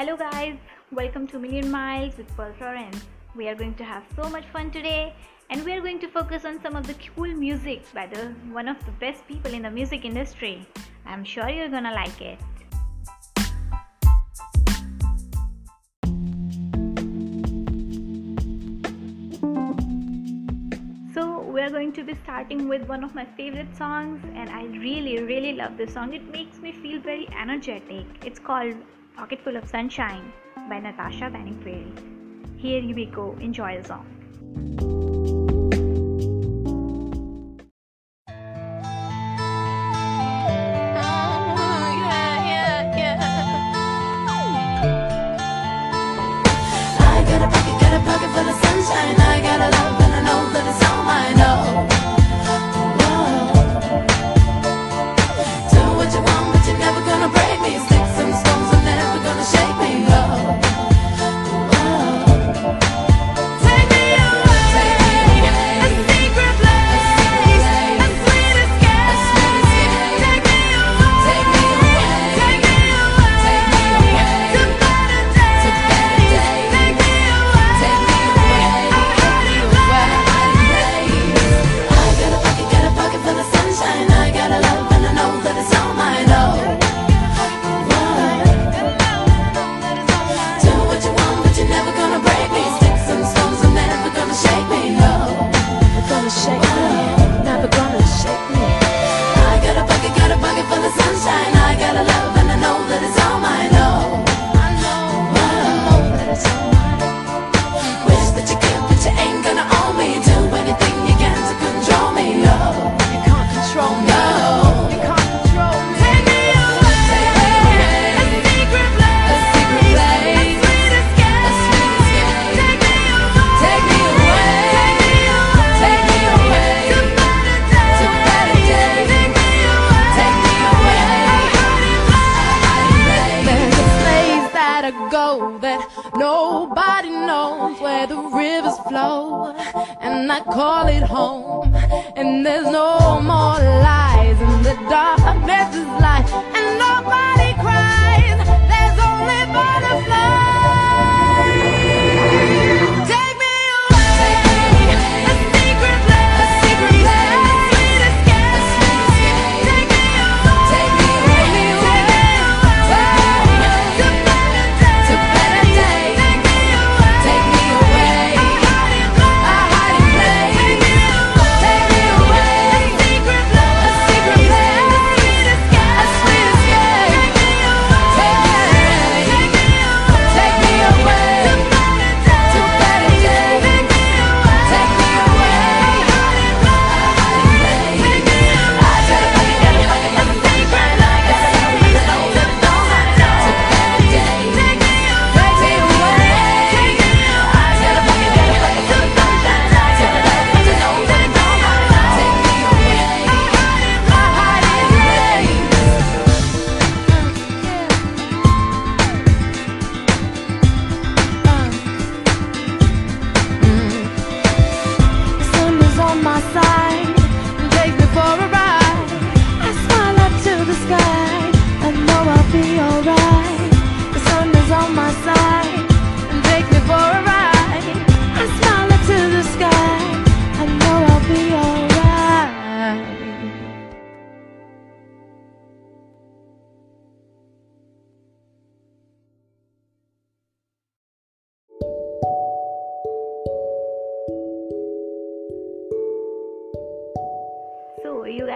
Hello guys, welcome to Million Miles with Pearl Florence. We are going to have so much fun today and we are going to focus on some of the cool music by the one of the best people in the music industry. I'm sure you're gonna like it. So we're going to be starting with one of my favorite songs and I really really love this song. It makes me feel very energetic. It's called Pocket Full of Sunshine by Natasha Bedingfield. Here you go, enjoy the song. and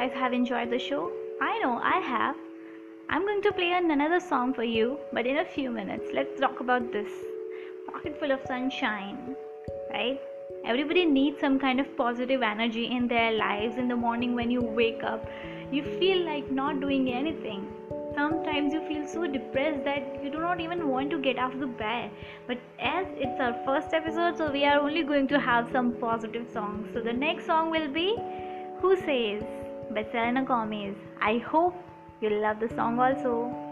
guys have enjoyed the show? I know I have. I'm going to play another song for you, but in a few minutes. Let's talk about this pocket full of sunshine, right? Everybody needs some kind of positive energy in their lives in the morning when you wake up. You feel like not doing anything. Sometimes you feel so depressed that you do not even want to get out of the bed. But as it's our first episode, so we are only going to have some positive songs. So the next song will be Who Says? By Selena Gomez. I hope you'll love the song also.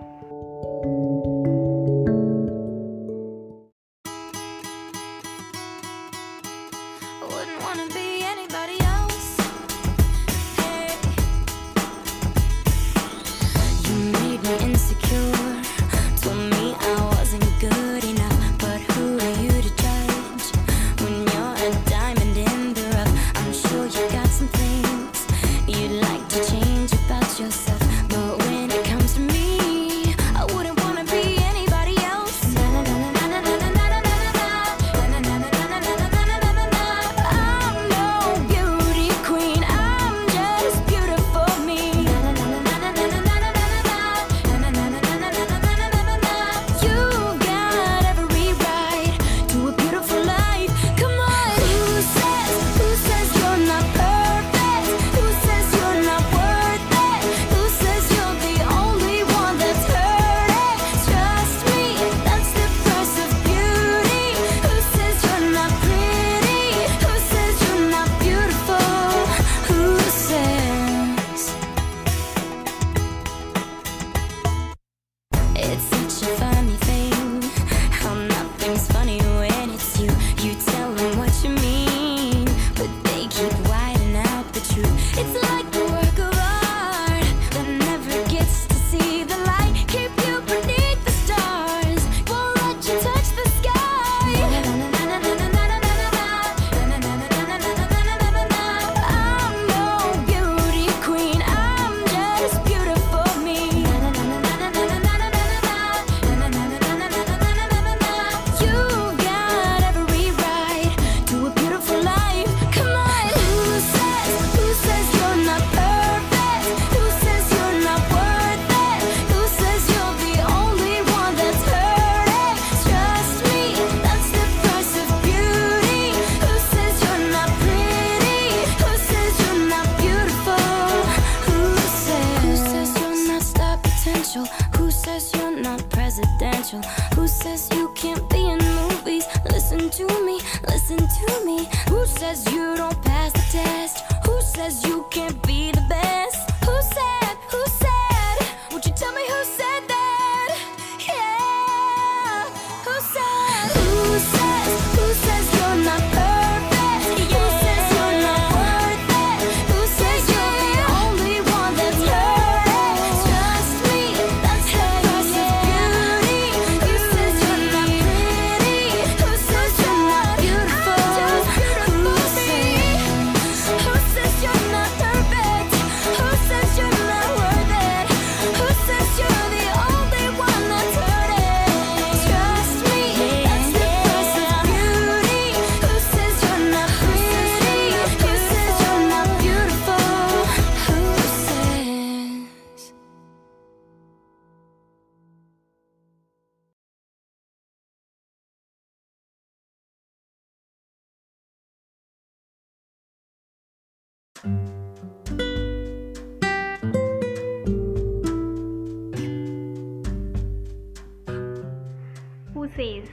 Says?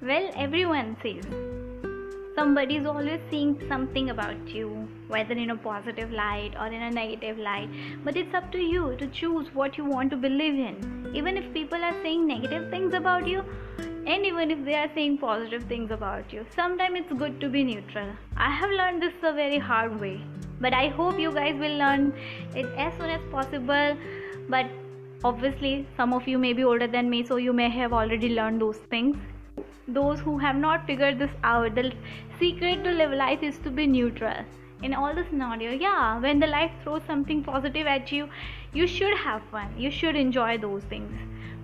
Well, everyone says. Somebody is always saying something about you, whether in a positive light or in a negative light. But it's up to you to choose what you want to believe in. Even if people are saying negative things about you, and even if they are saying positive things about you, sometimes it's good to be neutral. I have learned this a very hard way, but I hope you guys will learn it as soon as possible. But obviously, some of you may be older than me, so you may have already learned those things. Those who have not figured this out the secret to live life is to be neutral. In all the scenario yeah when the life throws something positive at you you should have fun. You should enjoy those things.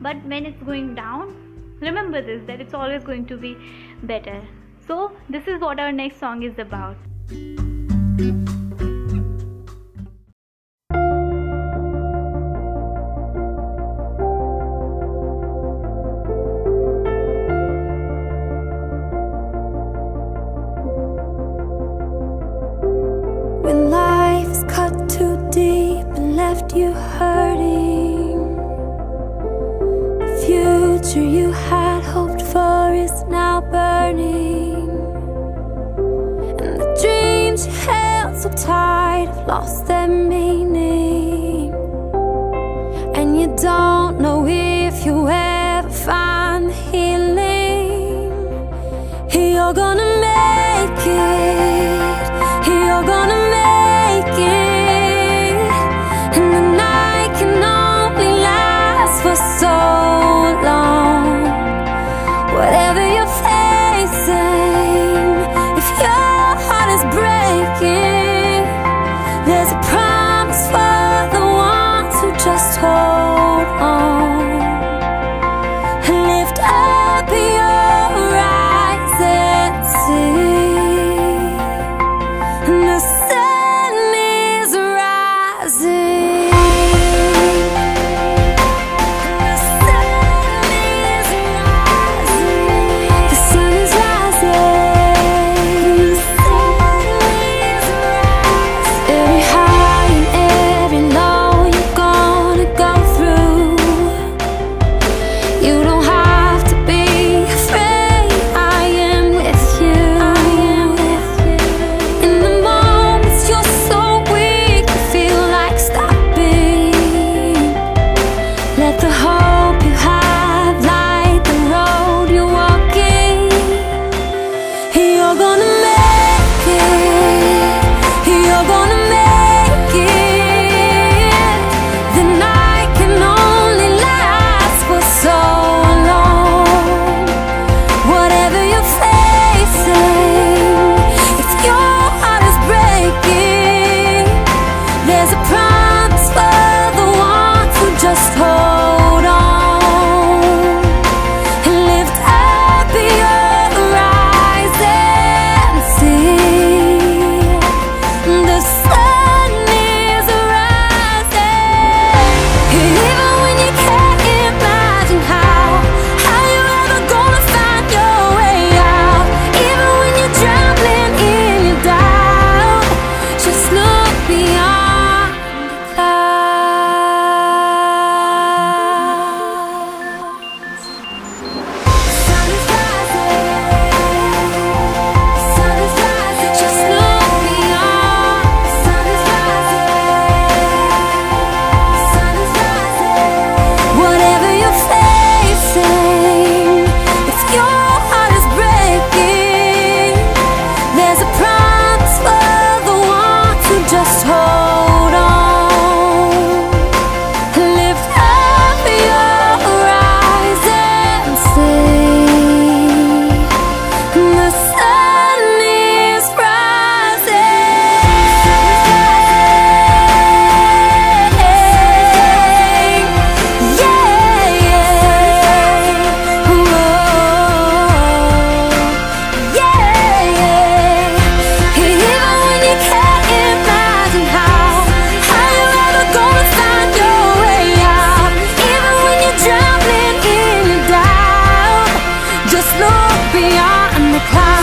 But when it's going down remember this that it's always going to be better. So this is what our next song is about lost their meaning. And you don't know if you ever high 가.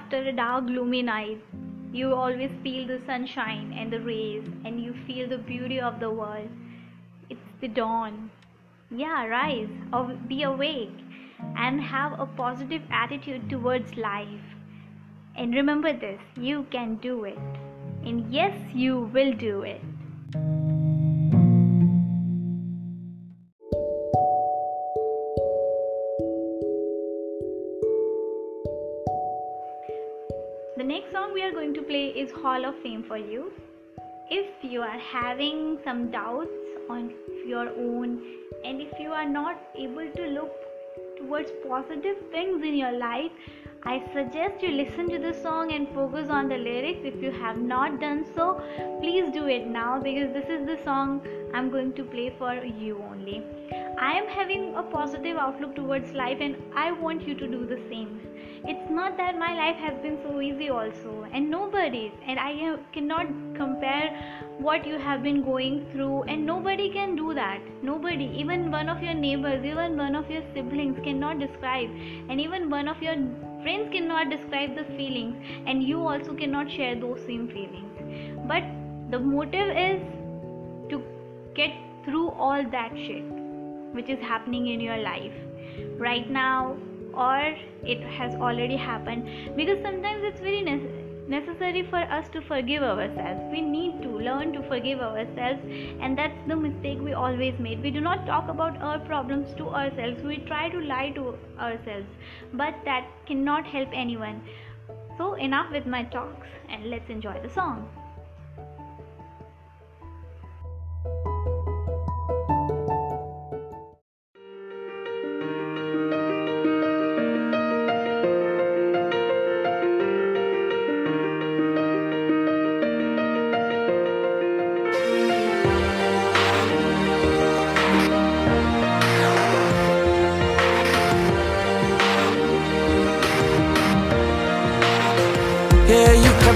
After a dark, gloomy night, you always feel the sunshine and the rays, and you feel the beauty of the world. It's the dawn. Yeah, rise or be awake and have a positive attitude towards life. And remember this you can do it. And yes, you will do it. Play is Hall of Fame for you. If you are having some doubts on your own and if you are not able to look towards positive things in your life, I suggest you listen to the song and focus on the lyrics. If you have not done so, please do it now because this is the song I'm going to play for you only. I am having a positive outlook towards life and I want you to do the same. It's not that my life has been so easy, also, and nobody's, and I cannot compare what you have been going through, and nobody can do that. Nobody, even one of your neighbors, even one of your siblings cannot describe, and even one of your Friends cannot describe the feelings, and you also cannot share those same feelings. But the motive is to get through all that shit which is happening in your life right now, or it has already happened because sometimes it's very necessary necessary for us to forgive ourselves. We need to learn to forgive ourselves, and that's the mistake we always made. We do not talk about our problems to ourselves, we try to lie to ourselves, but that cannot help anyone. So, enough with my talks, and let's enjoy the song.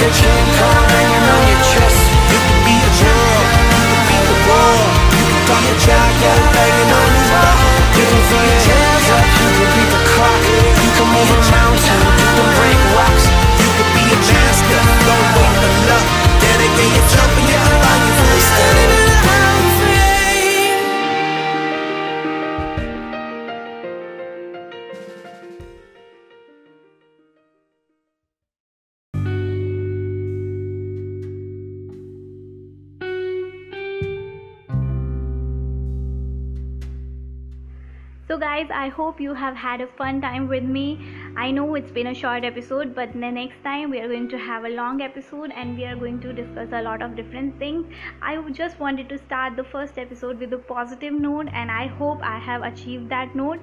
You Kong hanging on your I hope you have had a fun time with me. I know it's been a short episode, but the next time we are going to have a long episode and we are going to discuss a lot of different things. I just wanted to start the first episode with a positive note, and I hope I have achieved that note.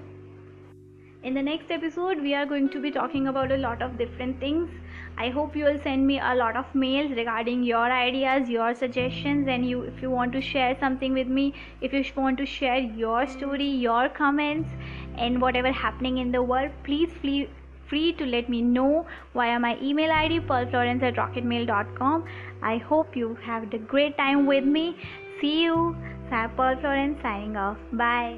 In the next episode, we are going to be talking about a lot of different things. I hope you will send me a lot of mails regarding your ideas, your suggestions, and you if you want to share something with me, if you want to share your story, your comments, and whatever happening in the world, please feel free to let me know via my email id pearlflorence at rocketmail.com. I hope you have a great time with me. See you. Pearl Florence signing off. Bye.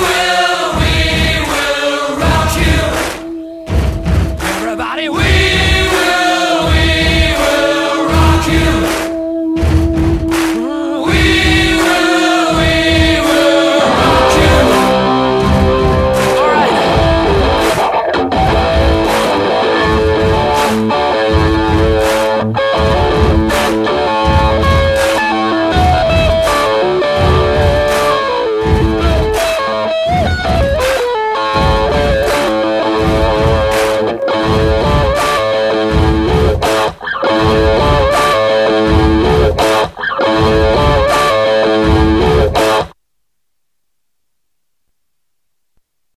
will.